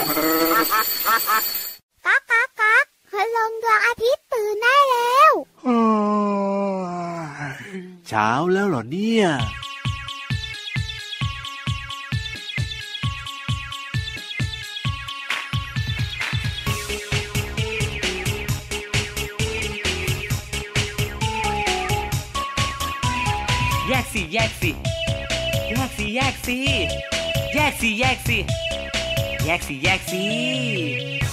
ก๊ากก๊ากก๊ากคืลงดวงอาทิตย์ตื่นได้แล้วเช้าแล้วเหรอเนี่ยแยกสิแยกสิแยกสิแยกสิแยกสิแยกสิ แยกสิแยกสิ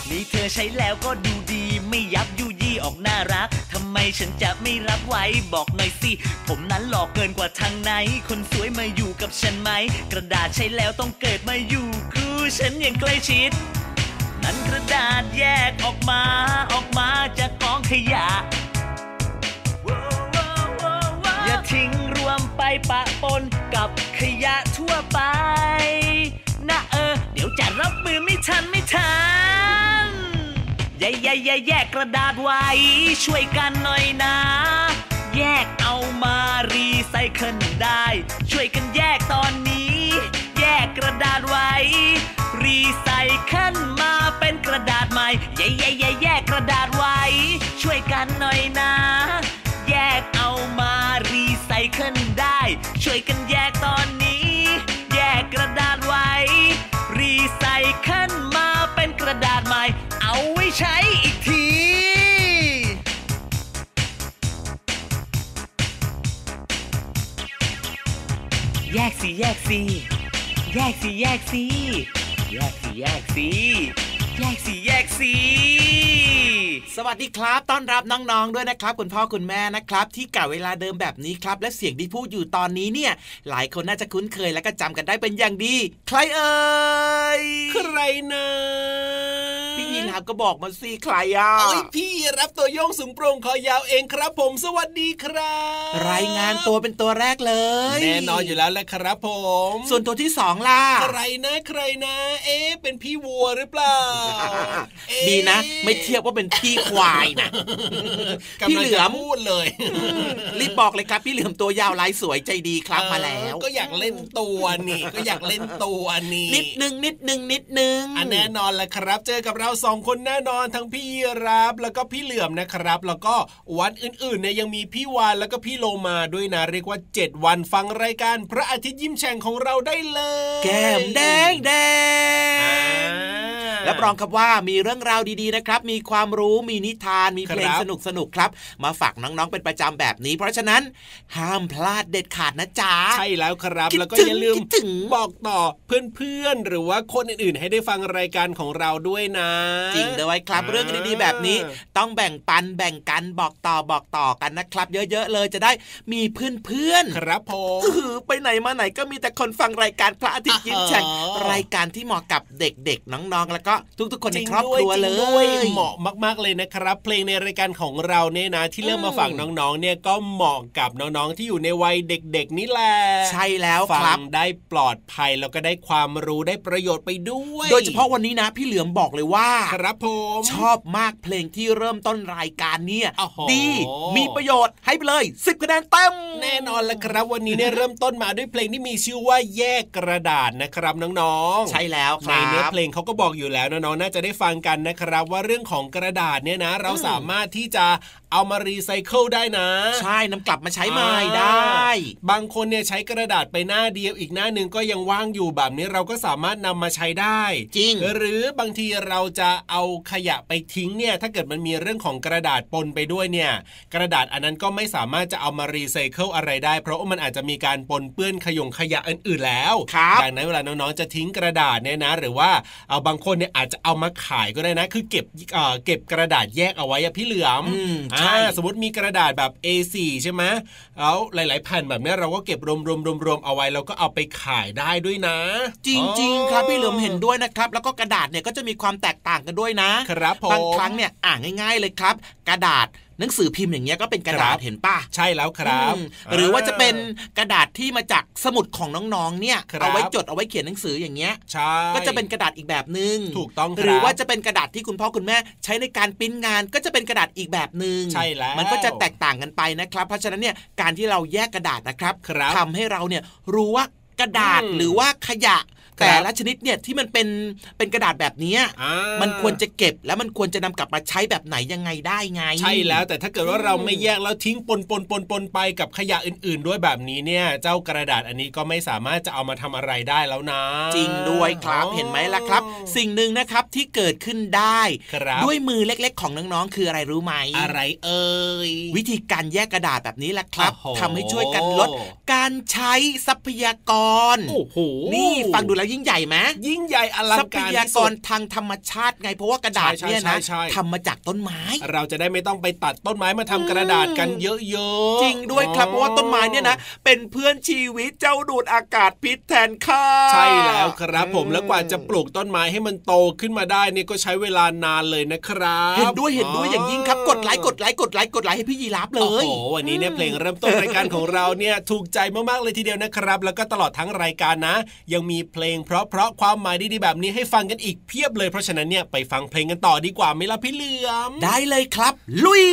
นี่เธอใช้แล้วก็ดูดี ไม่ยับยุยี่ออกน่ารักทำไมฉันจะไม่รับไว้บอกหน่อยสิ ผมนั้นหลอกเกินกว่าทางไหน คนสวยมาอยู่กับฉันไหม กระดาษใช้แล้วต้องเกิดมาอยู่กูฉันอย่างใกล้ชิด นั้นกระดาษแยกออกมาออกมาจากกองขยะอย่าทิ้งรวมไปปะปนกับขยะทั่วไป รับมือไม่ทันไม่ทันแย่แย่แย่แยกกระดาษไว้ ช่วยกันหน่อยนะ แยกเอามารีไซเคิลได้ ช่วยกันแยกตอนนี้ แยกกระดาษไว้ รีไซเคิลมาเป็นกระดาษใหม่แย่แย่แย่แยกกระดาษไว้ ช่วยกันหน่อยนะ แยกเอามารีไซเคิลได้ ช่วยกันแยกต สิแยกสิแยกสิแยกสิแยกสิแยกสิแยกสิแยกสิสวัสดีครับ ต้อนรับน้องๆด้วยนะครับ คุณพ่อคุณแม่นะครับ ที่ก่าเวลาเดิมแบบนี้ครับ และเสียงที่พูดอยู่ตอนนี้เนี่ย หลายคนน่าจะคุ้นเคยและก็จำกันได้เป็นอย่างดี ใครเอ่ยใครนะ ยีราฟก็บอกมาสิใครอะโอ้ยพี่รับตัวโยงสูงโปร่งคอยาวเองครับ ผมสวัสดีครับ รายงานตัวเป็นตัวแรกเลย แน่นอนอยู่แล้วแหละครับผม ส่วนตัวที่สองล่ะใครนะใครนะ เอ๊ะเป็นพี่วัวหรือเปล่าเอ๊ดีนะ ไม่เทียบว่าเป็นพี่ควายนะพี่กำลังเหลือจะมพูดเลยรีบบอกเลยครับ พี่เหลือมตัวยาวลายสวยใจดีครับมาแล้ว ก็อยากเล่นตัวนี่ ก็อยากเล่นตัวนี่นิดนึงนิดนึงนิดนึงอันแน่นอนแหละครับ เจอกับเราสองคนแน่นอนทั้งพี่รับแล้วก็พี่เหลือมนะครับ แล้วก็วันอื่นๆเนี่ยยังมีพี่วานแล้วก็พี่โลมาด้วยนะเรียกว่า 7 วันฟังรายการพระอาทิตย์ยิ้มแฉ่งของเราได้เลย แก้มแดงแดอ่าง รับรองครับว่ามีเรื่องราวดีๆนะครับ มีความรู้มีนิทานมีเพลงครับสนุกสนุกๆครับ มาฝากน้องๆเป็นประจำแบบนี้ เพราะฉะนั้นห้ามพลาดเด็ดขาดนะจ๊ะใช่แล้วครับคิดแล้วก็ถึงอย่าลืมคิดถึงบอกต่อเพื่อนๆหรือว่าคนอื่นๆ ให้ได้ฟังรายการของเราด้วยนะ จริงด้วยครับอ่าเรื่องดีๆแบบนี้ ต้องแบ่งปันแบ่งกันบอกต่อบอกต่อกันนะครับ เยอะๆเลยจะได้มีเพื่อนๆครับผมอื้อหือไปไหนมาไหนก็มีแต่คนฟังรายการพระอาทิตย์ยิ้มแฉ่งอ๋อรายการที่เหมาะกับเด็กๆน้องๆ แล้วก็ทุกๆ คนในจริงครอบด้วคยรัวจริงเลด้วยยเหมาะมากๆเลยนะครับ เพลงในรายการของเราเนี่ยนะ ที่เลือกมาอืมฝากน้องๆเนี่ยก็เหมาะกับน้องๆที่อยู่ในวัยเด็ก ๆ นี่แหละใช่แล้วคฟัรับงได้ปลอดภัยแล้วก็ได้ความรู้ได้ประโยชน์ไปด้วย โดยเฉพาะวันนี้นะพี่เหลือมบอกเลยว่า ครับผมชอบมากเพลงที่เริ่มต้นรายการเนี่ยโอ้โหดีมีประโยชน์ให้ไปเลย 10คะแนนเต็มแน่นอนแล้วครับ วันนี้เนี่ยเริ่มต้นมาด้วยเพลงที่มีชื่อว่าแยกกระดาษนะครับน้องๆใช่แล้วคในรับเนื้อเพลงเขาก็บอกอยู่แล้วน้องๆน่าจะได้ฟังกันนะครับ ว่าเรื่องของกระดาษเนี่ยนะ เราสามารถที่จะเอามารีไซเคิลได้นะ ใช่นำกลับมาใช้ใหม่อ่าได้ บางคนเนี่ยใช้กระดาษไปหน้าเดียวอีกหน้าหนึ่งก็ยังว่างอยู่แบบนี้เราก็สามารถนำมาใช้ได้ จริง หรือบางทีเราจะเอาขยะไปทิ้งเนี่ยถ้าเกิดมันมีเรื่องของกระดาษปนไปด้วยเนี่ย กระดาษอันนั้นก็ไม่สามารถจะเอามารีไซเคิลอะไรได้ เพราะว่ามันอาจจะมีการปนเปื้อนขยงขยะอื่น ๆ แล้วครับดังนั้นเวลาน้องๆจะทิ้งกระดาษเนี่ยนะ หรือว่าเอาบางคนเนี่ยอาจจะเอามาขายก็ได้นะ คือเก็บเอ่อเก็บกระดาษแยกเอาไว้อะพี่เหลือมอืมใช่อ่าสมมติมีกระดาษแบบ A4 ใช่ไหมแล้วหลาย ๆ แผ่นแบบเนี้ยเราก็เก็บรวมรวมรวมรวมเอาไว้แล้วก็เอาไปขายได้ด้วยนะ จริง ๆ ครับพี่เหลือมเห็นด้วยนะครับ แล้วก็กระดาษเนี่ยก็จะมีความแตกต่างกันด้วยนะครับผมบางครั้งเนี่ยอ่านง่าย ๆ เลยครับ กระดาษ หนังสือพิมพ์อย่างเงี้ยก็เป็นกระดาษครับเห็นป่ะใช่แล้วครับอืมหรือว่าจะเป็นกระดาษที่มาจากสมุดของน้องๆเนี่ยครับเอาไว้จดเอาไว้เขียนหนังสืออย่างเงี้ยใช่ก็จะเป็นกระดาษอีกแบบหนึ่งถูกต้องครับหรือว่าจะเป็นกระดาษที่คุณพ่อคุณแม่ ใช้ในการปริ้นงานก็จะเป็นกระดาษอีกแบบหนึ่งใช่แล้วมันก็จะแตกต่างกันไปนะครับ เพราะฉะนั้นเนี่ยการที่เราแยกกระดาษนะครับครับทำให้เราเนี่ยรู้ว่ากระดาษอืมหรือว่าขยะ แต่ละชนิดเนี่ยที่มันเป็นเป็นกระดาษแบบเนี้ยอ่ามันควรจะเก็บแล้วมันควรจะนำกลับมาใช้แบบไหนยังไงได้ไง ใช่แล้วแต่ถ้าเกิดว่าเราไม่แยกแล้วทิ้งปนปนปนปนไปกับขยะอื่น ๆ ด้วยแบบนี้เนี่ย เจ้ากระดาษอันนี้ก็ไม่สามารถจะเอามาทำอะไรได้แล้วนะ จริงด้วยครับอ๋อเห็นไหมล่ะครับ สิ่งหนึ่งนะครับที่เกิดขึ้นได้ครับด้วยมือเล็ก ๆ ของน้องๆคืออะไรรู้ไหมอะไรเอ่ยวิธีการแยกกระดาษแบบนี้แหละครับโอ้โหทำให้ช่วยกันลดการใช้ทรัพยากรโอ้โหนี่ฟังดูแล้วยิ่งใหญ่ไหมยิ่งใหญ่อลัทงรัพการยาที่กสุรดทางธรรมชาติไงเพราะว่ากระดาษใช่เนี่ยใช่นะใช่ทำมาจากต้นไม้ เราจะได้ไม่ต้องไปตัดต้นไม้มาทำกระดาษกันเยอะๆจริงด้วยครับเพราะว่าต้นไม้เนี่ยนะเป็นเพื่อนชีวิตเจ้าดูดอากาศพิษแทนข้าใช่แล้วครับผมอืมแล้วกว่าจะปลูกต้นไม้ให้มันโตขึ้นมาได้เนี่ยก็ใช้เวลานานเลยนะครับเห็นด้วยเห็นด้วยอย่างยิ่งครับกดไลค์กดไลค์กดไลค์กดไลค์ให้พี่ยีรับเลโอ้ยโหวันนี้เนี่ยเพลงเริ่มต้นรายการของเราเนี่ยถูกใจมากๆเลยทีเดียวนะครับ แล้วก็ตลอดทั้งรายการนะ ยังมีเพลงเพราะๆความหมายดีๆแบบนี้ให้ฟังกันอีกเพียบเลย เพราะฉะนั้นเนี่ยไปฟังเพลงกันต่อดีกว่าไหมล่ะพี่เหลือม ได้เลยครับ ลุย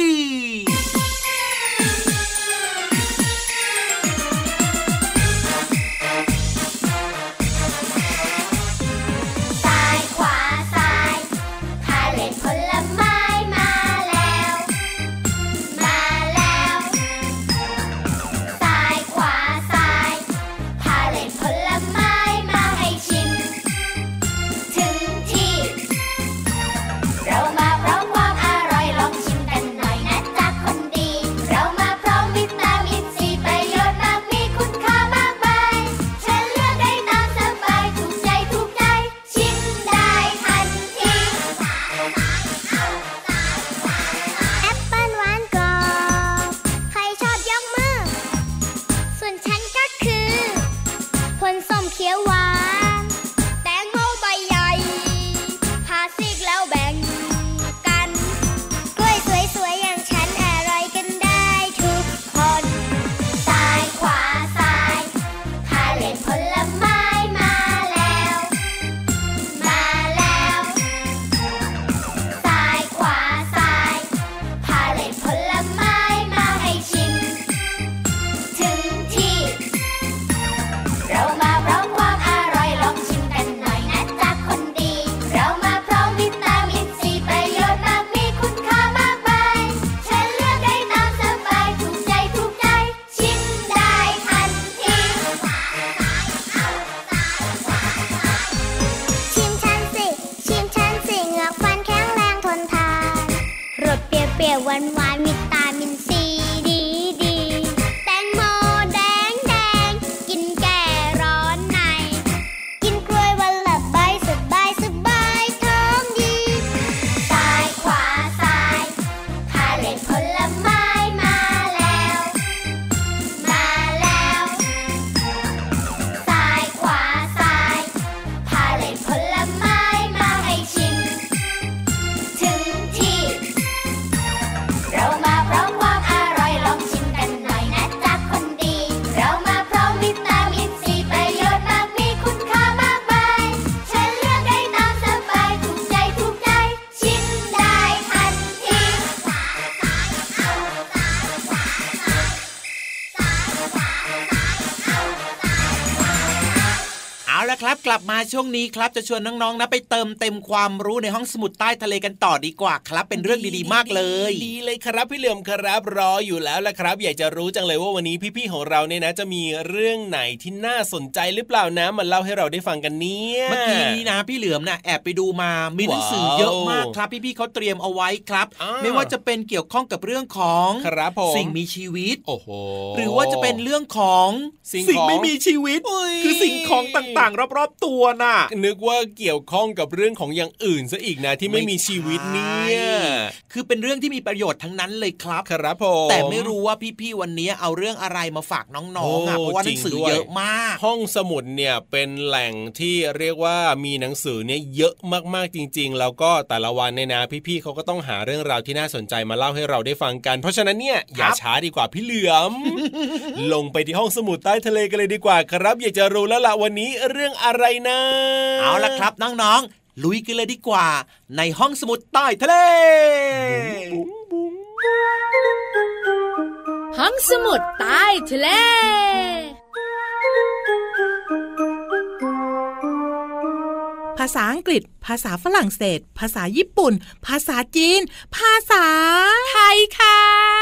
ช่วงนี้ครับจะชวนน้องๆนะไปเติมเต็มความรู้ในห้องสมุดใต้ทะเลกันต่อดีกว่าครับ เป็นเรื่องดีๆมากเลย ดีเลยครับพี่เหลือมครับรออยู่แล้วละครับ อยากจะรู้จังเลยว่าวันนี้พี่ๆของเราเนี่ยนะ จะมีเรื่องไหนที่น่าสนใจหรือเปล่านะมาเล่าให้เราได้ฟังกันเนี่ยเมื่อกี้นี้นะพี่เหลือมนะแอบไปดูมามีหนังสือเยอะมากครับ พี่ๆเขาเตรียมเอาไว้ครับอ่าไม่ว่าจะเป็นเกี่ยวข้องกับเรื่องของครับผมสิ่งมีชีวิตโอ้โหหรือว่าจะเป็นเรื่องของสิ่งของไม่มีชีวิตอุ๊ยคือสิ่งของต่างๆ รอบๆตัวน่ะนึกว่าเกี่ยวข้องกับเรื่องของอย่างอื่นซะอีกนะที่ไม่มีชีวิตเนี่ยคือเป็นเรื่องที่มีประโยชน์ทั้งนั้นเลยครับครับผมแต่ไม่รู้ว่าพี่ๆวันนี้เอาเรื่องอะไรมาฝากน้องๆอะโอ้เพราะว่าหนังสือจริงด้วยเยอะมาก ห้องสมุดเนี่ยเป็นแหล่งที่เรียกว่ามีหนังสือเนี่ยเยอะมากๆจริง ๆ แล้วก็แต่ละวันเนี่ยนะ พี่ๆเขาก็ต้องหาเรื่องราวที่น่าสนใจมาเล่าให้เราได้ฟังกัน เพราะฉะนั้นเนี่ยอย่าช้าดีกว่าพี่เหลือม ลงไปที่ห้องสมุดใต้ทะเลกันเลยดีกว่าครับ อยากจะรู้แล้วล่ะวันนี้เรื่องอะไรนะเอาละครับน้องๆ ลุยกันเลยดีกว่า ในห้องสมุดใต้ทะเลห้องสมุดใต้ทะเลาษาอังกฤษ ภาษาฝรั่งเศส ภาษาญี่ปุ่น ภาษาจีน ภาษาไทยค่ะ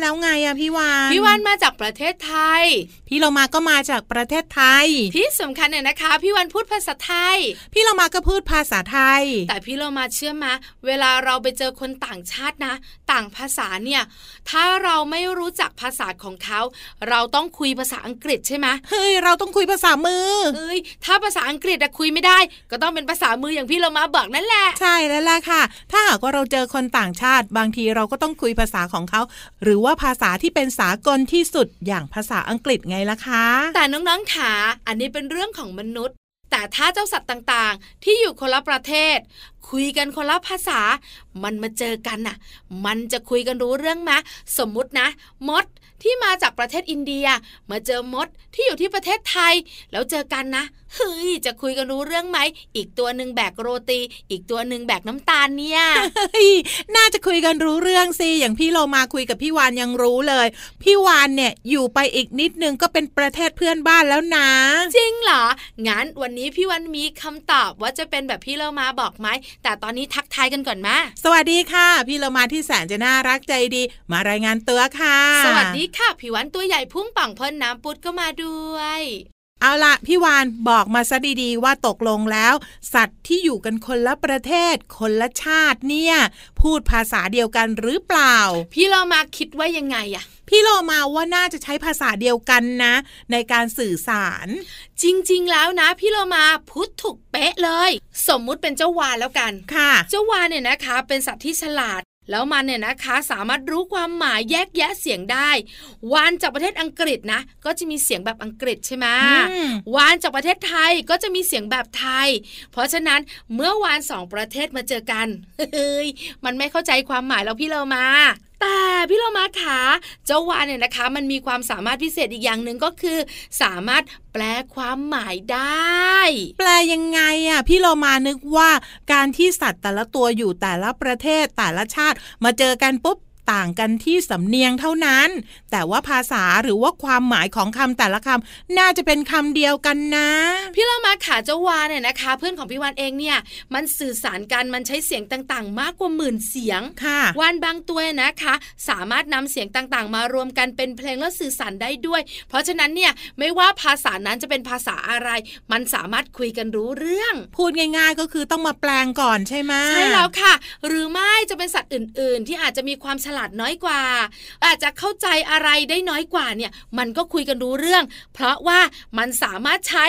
แล้วไงอะพี่วานพี่วานมาจากประเทศไทย พี่เรามาก็มาจากประเทศไทย ที่สำคัญเนี่ยนะคะ พี่วานพูดภาษาไทย พี่เรามาก็พูดภาษาไทย แต่พี่เรามาเชื่อมาเวลาเราไปเจอคนต่างชาตินะ ต่างภาษาเนี่ย ถ้าเราไม่รู้จักภาษาของเขา เราต้องคุยภาษาอังกฤษใช่ไหมเฮ้ยเราต้องคุยภาษามือเอ้ยถ้าภาษาอังกฤษอะคุยไม่ได้ ก็ต้องเป็นภาษามืออย่างพี่เรามาบอกนั่นแหละ ใช่แล้วล่ะค่ะ ถ้าหากว่าเราเจอคนต่างชาติบางทีเราก็ต้องคุยภาษาของเขาหรือว่าภาษาที่เป็นสากลที่สุดอย่างภาษาอังกฤษไงล่ะคะ แต่น้องๆขาอันนี้เป็นเรื่องของมนุษย์ แต่ถ้าเจ้าสัตว์ต่างๆ ที่อยู่คนละประเทศ คุยกันคนละภาษา มันมาเจอกันน่ะ มันจะคุยกันรู้เรื่องไหมสมมุตินะมดที่มาจากประเทศอินเดีย มาเจอมดที่อยู่ที่ประเทศไทย แล้วเจอกันนะ เฮ้ยจะคุยกันรู้เรื่องไหม อีกตัวหนึ่งแบกโรตี อีกตัวหนึ่งแบกน้ำตาลเนี่ยเฮ้ยน่าจะคุยกันรู้เรื่องสิอย่างพี่เรามาคุยกับพี่วานยังรู้เลย พี่วานเนี่ยอยู่ไปอีกนิดนึงก็เป็นประเทศเพื่อนบ้านแล้วนะ จริงเหรองั้นวันนี้พี่วันมีคำตอบว่าจะเป็นแบบพี่เรามาบอกไหมแต่ตอนนี้ทักทายกันก่อนมาสวัสดีค่ะ พี่เรามาที่แสนจะน่ารักใจดี มารายงานตัวค่ะ สวัสดีค่ะพี่วันตัวใหญ่พุ่งป่องพ่นน้ำปุดก็มาด้วย เอาละพี่วานบอกมาซะดีๆ ว่าตกลงแล้ว สัตว์ที่อยู่กันคนละประเทศ คนละชาติเนี่ย พูดภาษาเดียวกันหรือเปล่า พี่เรามาคิดว่ายังไงอะพี่โลมาว่าน่าจะใช้ภาษาเดียวกันนะ ในการสื่อสาร จริงๆ แล้วนะ พี่เรามาพูดถูกเป๊ะเลย สมมุติเป็นเจ้าวานแล้วกันค่ะ เจ้าวานเนี่ยนะคะ เป็นสัตว์ที่ฉลาด แล้วมันเนี่ยนะคะสามารถรู้ความหมายแยกแยะเสียงได้ วานจากประเทศอังกฤษนะ ก็จะมีเสียงแบบอังกฤษใช่ไหมอืมวานจากประเทศไทยก็จะมีเสียงแบบไทย เพราะฉะนั้นเมื่อวานสองประเทศมาเจอกันเฮ้ยมันไม่เข้าใจความหมายแล้วพี่เรามา แต่พี่เรามาขาเจ้าวานเนี่ยนะคะ มันมีความสามารถพิเศษอีกอย่างหนึ่งก็คือ สามารถแปลความหมายได้ แปลยังไงอะพี่เรามานึกว่าการที่สัตว์แต่ละตัวอยู่แต่ละประเทศแต่ละชาติ มาเจอกันปุ๊บ ต่างกันที่สำเนียงเท่านั้น แต่ว่าภาษาหรือว่าความหมายของคำแต่ละคำน่าจะเป็นคำเดียวกันนะ พี่เรามาขาเจ้าวานเนี่ยนะคะ เพื่อนของพี่วานเองเนี่ย มันสื่อสารกันมันใช้เสียงต่างๆ มากกว่าหมื่นเสียงค่ะวานบางตัวนะคะ สามารถนำเสียงต่างๆ มารวมกันเป็นเพลงแล้วสื่อสารได้ด้วย เพราะฉะนั้นเนี่ยไม่ว่าภาษานั้นจะเป็นภาษาอะไร มันสามารถคุยกันรู้เรื่อง พูดง่าย ๆ ก็คือต้องมาแปลงก่อนใช่ไหมใช่แล้วค่ะ หรือไม่จะเป็นสัตว์อื่น ๆ ที่อาจจะมีความฉลาดน้อยกว่า อาจจะเข้าใจอะไรได้น้อยกว่าเนี่ย มันก็คุยกันรู้เรื่อง เพราะว่ามันสามารถใช้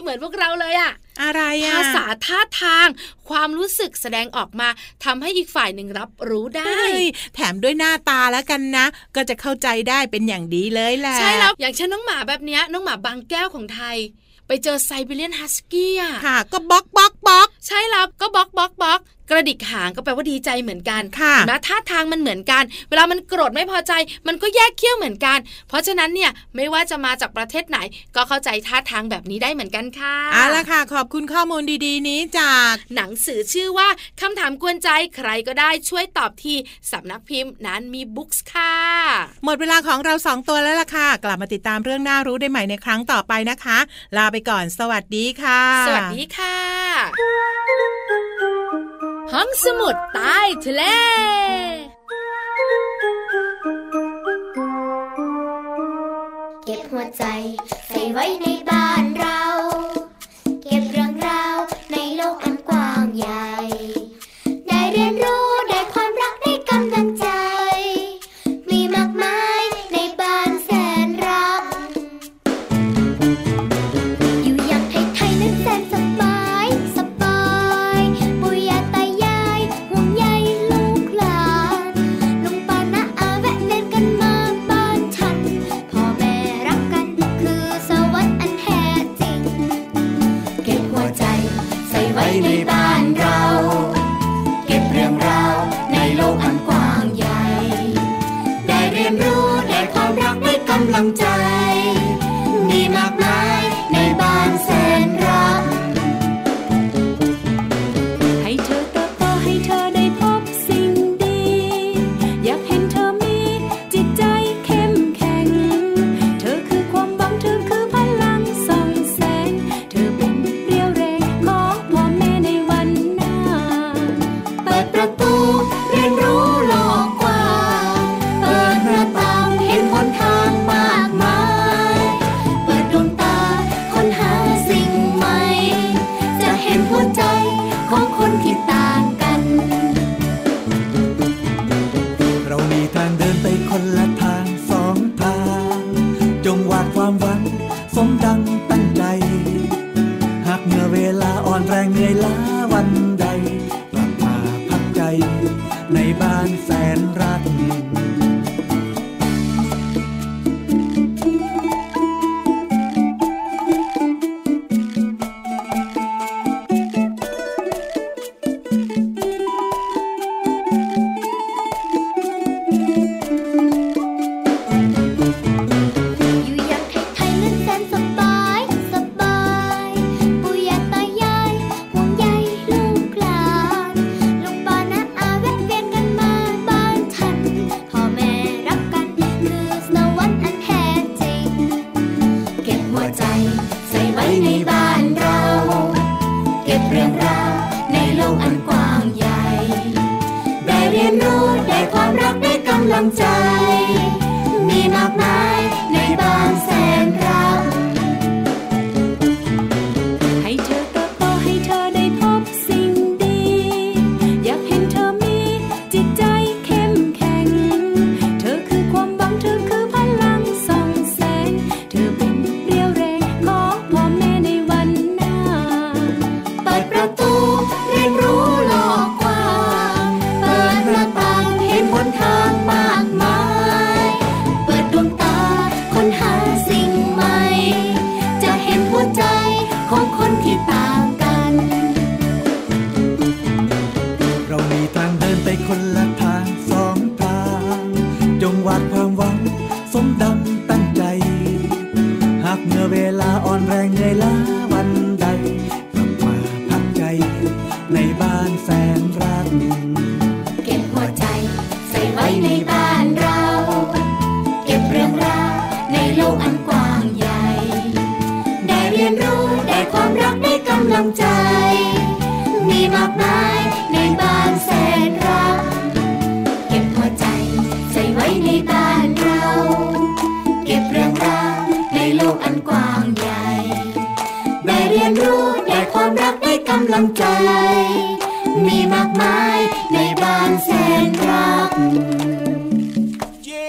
เหมือนพวกเราเลยอะอะไรอะภาษาท่าทาง ความรู้สึกแสดงออกมาทำให้อีกฝ่ายหนึ่งรับรู้ได้เฮ้ยแถมด้วยหน้าตาแล้วกันนะ ก็จะเข้าใจได้เป็นอย่างดีเลยแหละใช่แล้วอย่างเช่นน้องหมาแบบเนี้ยน้องหมาบางแก้วของไทย ไปเจอไซบีเรียนฮัสกี้อะค่ะ ก็บล็อกบล็อก บล็อกใช่แล้วก็บล็อกบล็อกบล็อกกระดิกหางก็แปลว่าดีใจเหมือนกันค่ะเห็นะท่าทางมันเหมือนกัน เวลามันโกรธไม่พอใจ มันก็แยกเขี้ยวเหมือนกัน เพราะฉะนั้นเนี่ยไม่ว่าจะมาจากประเทศไหน ก็เข้าใจท่าทางแบบนี้ได้เหมือนกันค่ะเอาละค่ะ ขอบคุณข้อมูลดีๆ นี้จากหนังสือชื่อว่าคำถามกวนใจใครก็ได้ช่วยตอบทีสำนักพิมพ์นานมีบุ๊คส์ค่ะ หมดเวลาของเราสองตัวแล้วล่ะค่ะ กลับมาติดตามเรื่องน่ารู้ได้ใหม่ในครั้งต่อไปนะคะ ลาไปก่อน สวัสดีค่ะ สวัสดีค่ะห้องสมุดใต้ทะเลเก็บหัวใจใส่ไว้ในบ้านเรา กอันกว้างใหญ่ ได้เรียนรู้ได้ความรักได้กำลังใจ มีมากมายในบ้านแสนรักย้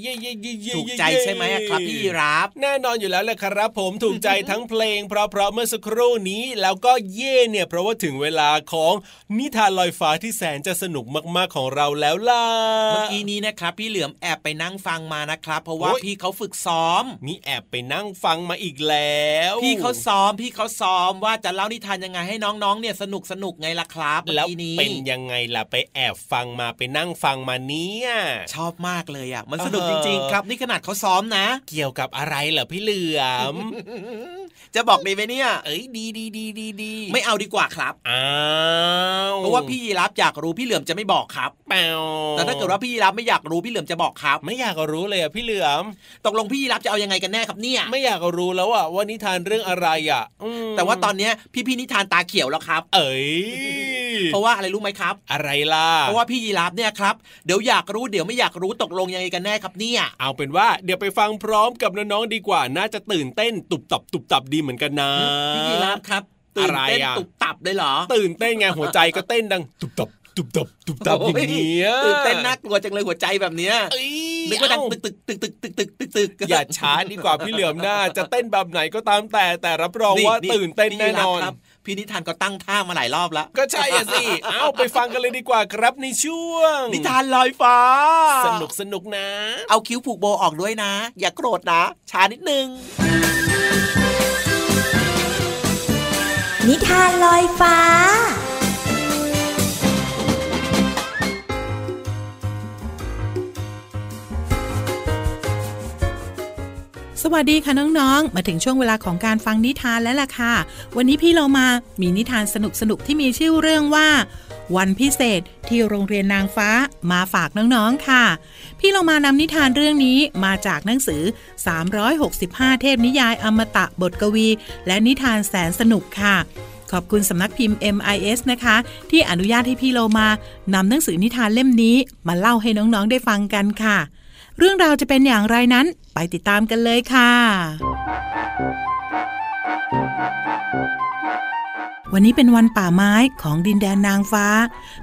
เย้เย้เย้เย้ถูกใจใช่ไหมครับพี่รับ แน่นอนอยู่แล้วแหละครับ ผมถูกใจทั้งเพลง เพราะๆเมื่อสักครู่นี้แล้วก็เย่เนี่ย เพราะว่าถึงเวลาของนิทานลอยฟ้าที่แสนจะสนุกมากๆของเราแล้วล่ะเมื่อกี้นี้นะครับพี่เหลือมแอบไปนั่งฟังมานะครับ เพราะว่าโอ้ยพี่เขาฝึกซ้อม มีแอบไปนั่งฟังมาอีกแล้ว พี่เขาซ้อมพี่เขาซ้อมว่าจะเล่านิทานยังไงให้น้องๆเนี่ยสนุกสนุกไงล่ะครับเมื่อแล้วกี้นี้เป็นยังไงล่ะไปแอบฟังมาไปนั่งฟังมาเนี่ยชอบมากเลยอะมันสนุกเอจอริงๆ ครับนี่ขนาดเขาซ้อมนะ เกี่ยวกับอะไรเหรอพี่เหลือม จะบอกดีไหมเนี่ย เอ้ยดีดีดีดีดีไม่เอาดีกว่าครับอ้าวเพราะว่าพี่ยีรับอยากรู้พี่เหลือมจะไม่บอกครับแปวแต่ถ้าเกิดว่าพี่ยีรับไม่อยากรู้พี่เหลือมจะบอกครับ ไม่อยากรู้เลยอะพี่เหลือมตกลงพี่ยีรับจะเอายังไงกันแน่ครับเนี่ย ไม่อยากรู้แล้วอะว่านิทานเรื่องอะไรอะอืมแต่ว่าตอนเนี้ยพี่พี่ๆนิทานตาเขียวแล้วครับ เอ้ยเพราะว่าอะไรรู้ไหมครับ อะไรล่ะเพราะว่าพี่ยีรับเนี่ยครับเดี๋ยวอยากรู้เดี๋ยวไม่อยากรู้ตกลงยังไงกันแน่ครับเนี่ย เอาเป็นว่าเดี๋ยวไปฟังพร้อมกับน้องๆดีกว่าน่าจะตื่นเต้นตุบตับตุบตับดีเหมือนกันนะพี่ยีราฟครับตื่นเต้นตุบตับเลยเหรอ ตื่นเต้นไงหัวใจก็เต้นดังตุบตับตุบตับตุบตับอย่างนี้ตื่นเต้นนักกลัวจังเลยหัวใจแบบเนี้ยนึกว่าดังตึกตึกตึกตึกตึกตึกตึกอย่าช้าดีกว่าพี่เหลือมหน้าจะเต้นแบบไหนก็ตามแต่แต่รับรองว่าตื่นเต้นแน่นอน พี่ยีรับครับพี่นิทานก็ตั้งท่ามาหลายรอบแล้ว ก็ใช่อะสิ เอาไปฟังกันเลยดีกว่าครับในช่วง นิทานลอยฟ้า สนุกสนุกนะ เอาคิ้วผูกโบออกด้วยนะ อย่าโกรธนะ ช้านิดนึง นิทานลอยฟ้า สวัสดีค่ะน้องๆ มาถึงช่วงเวลาของการฟังนิทานแล้วล่ะค่ะ วันนี้พี่เรามามีนิทานสนุกๆที่มีชื่อเรื่องว่า วันพิเศษที่โรงเรียนนางฟ้ามาฝากน้องๆค่ะ พี่เรามานำนิทานเรื่องนี้มาจากหนังสือ 365 เทพนิยายอมตะบทกวี และนิทานแสนสนุกค่ะขอบคุณสำนักพิมพ์ MIS นะคะ ที่อนุญาตให้พี่โลมานำหนังสือนิทานเล่มนี้มาเล่าให้น้องๆได้ฟังกันค่ะ เรื่องราวจะเป็นอย่างไรนั้นไปติดตามกันเลยค่ะ วันนี้เป็นวันป่าไม้ของดินแดนนางฟ้า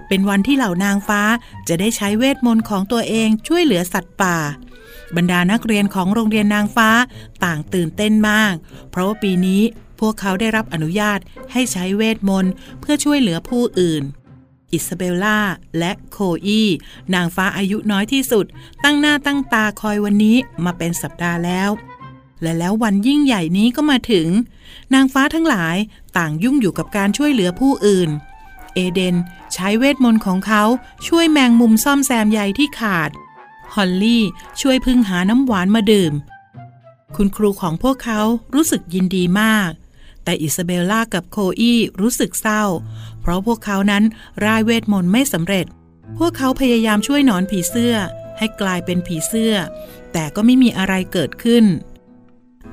เป็นวันที่เหล่านางฟ้าจะได้ใช้เวทมนต์ของตัวเองช่วยเหลือสัตว์ป่าบรรดานักเรียนของโรงเรียนนางฟ้าต่างตื่นเต้นมาก เพราะว่าปีนี้พวกเขาได้รับอนุญาตให้ใช้เวทมนต์เพื่อช่วยเหลือผู้อื่น อิซาเบลล่า และโคอีนางฟ้าอายุน้อยที่สุด ตั้งหน้าตั้งตาคอยวันนี้มาเป็นสัปดาห์แล้ว และแล้ววันยิ่งใหญ่นี้ก็มาถึง นางฟ้าทั้งหลายต่างยุ่งอยู่กับการช่วยเหลือผู้อื่น เอเดนใช้เวทมนต์ของเขาช่วยแมงมุมซ่อมแซมใยที่ขาด ฮอลลี่ช่วยพึ่งหาน้ำหวานมาดื่ม คุณครูของพวกเขารู้สึกยินดีมากแต่อิซาเบลล่ากับโคอี้รู้สึกเศร้า ราะพวกเขานั้นร่ายเวทมนต์ไม่สำเร็จ พวกเขาพยายามช่วยหนอนผีเสื้อ ให้กลายเป็นผีเสื้อ แต่ก็ไม่มีอะไรเกิดขึ้น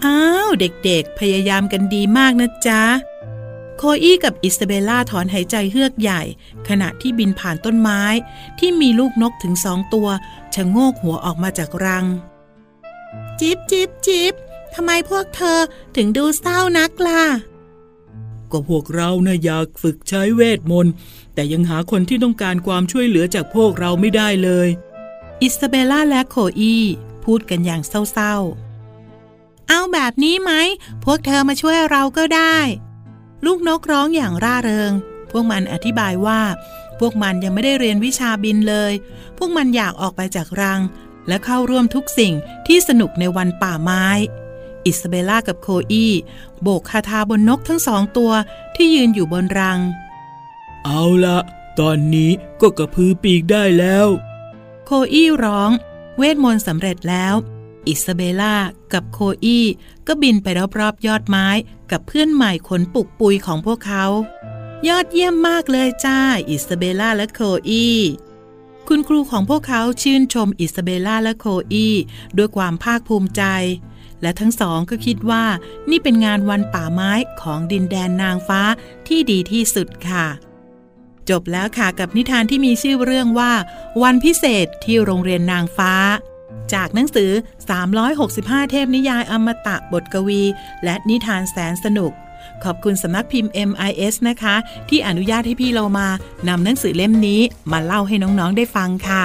อ้าวเด็กๆ พยายามกันดีมากนะจ๊ะ โคอี้กับอิซาเบลล่าถอนหายใจเฮือกใหญ่ ขณะที่บินผ่านต้นไม้ ที่มีลูกนกถึงสองตัวชะโงกหัวออกมาจากรัง จิบจิบจิบทำไมพวกเธอถึงดูเศร้านักล่ะ ก็พวกเรานะ่ะอยากฝึกใช้เวทมนต์ แต่ยังหาคนที่ต้องการความช่วยเหลือจากพวกเราไม่ได้เลย อิซาเบลล่าและโคอี้พูดกันอย่างเศร้าๆ เอาแบบนี้ไหม พวกเธอมาช่วยเราก็ได้ ลูกนกร้องอย่างร่าเริง พวกมันอธิบายว่า พวกมันยังไม่ได้เรียนวิชาบินเลย พวกมันอยากออกไปจากรัง และเข้าร่วมทุกสิ่งที่สนุกในวันป่าไม้ อิซาเบลล่ากับโคอี้โบกคาถาบนนกทั้งสองตัวที่ยืนอยู่บนรัง เอาละตอนนี้ก็กระพือปีกได้แล้ว โคอี้ร้อง เวทมนต์สำเร็จแล้ว อิซาเบลล่ากับโคอี้ก็บินไปรอบๆยอดไม้กับเพื่อนใหม่ขนปุกปุยของพวกเขา ยอดเยี่ยมมากเลยจ้า อิซาเบลล่าและโคอี้คุณครูของพวกเขาชื่นชมอิซาเบลล่าและโคอี้ด้วยความภาคภูมิใจ และทั้งสองก็คิดว่านี่เป็นงานวันป่าไม้ของดินแดนนางฟ้าที่ดีที่สุดค่ะ จบแล้วค่ะกับนิทานที่มีชื่อเรื่องว่า วันพิเศษที่โรงเรียนนางฟ้า จากหนังสือ 365 เทพนิยายอมตะบทกวี และนิทานแสนสนุก ขอบคุณสำนักพิมพ์ MIS นะคะ ที่อนุญาตให้พี่เรามานำหนังสือเล่มนี้มาเล่าให้น้องๆได้ฟังค่ะ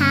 ห่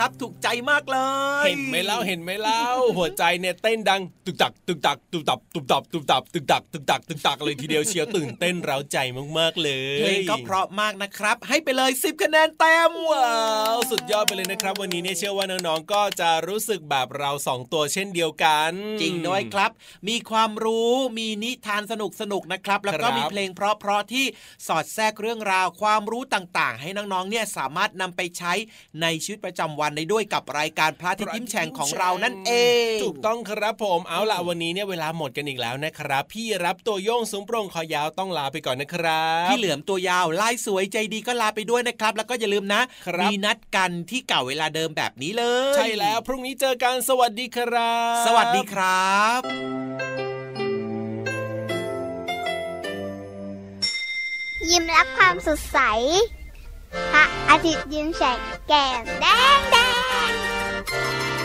ครับ ถูกใจมากเลย เห็นไหมเล่าเห็นไหมเล่าหัวใจเนี่ยเต้นดังตึกตักตึกตักตึกตับตึกตับตึกตับตึกตักตึกตักตึกตักเลยทีเดียวเชียวตื่นเต้นเร้าใจมากๆเลยเพลงก็เพราะมากนะครับ ให้ไปเลย 10 คะแนนเต็มว้าวสุดยอดไปเลยนะครับ วันนี้เนี่ยเชื่อว่าน้องๆก็จะรู้สึกแบบเราสองตัวเช่นเดียวกัน จริงด้วยครับ มีความรู้มีนิทานสนุกสนุกๆนะครับ แล้วก็ครับมีเพลงเพราะๆที่สอดแทรกเรื่องราวความรู้ต่างๆ ให้น้องๆเนี่ยสามารถนำไปใช้ในชีวิตประจำวันได้ด้วยกับรายการพระอาทิตย์ยิ้มแฉ่งของเรานั่นเอง ถูกต้องครับผมเอาล่ะวันนี้เนี่ยเวลาหมดกันอีกแล้วนะครับ พี่รับตัวโยงสูงโปร่งคอยาวต้องลาไปก่อนนะครับ พี่เหลือมตัวยาวลายสวยใจดีก็ลาไปด้วยนะครับ แล้วก็อย่าลืมนะครับมีนัดกันที่เก่าเวลาเดิมแบบนี้เลย ใช่แล้วพรุ่งนี้เจอกันสวัสดีครับ สวัสดีครับยิ้มรับความสดใส พระอาทิตย์ยิ้มแฉกแก้มแดงแดง Thank you.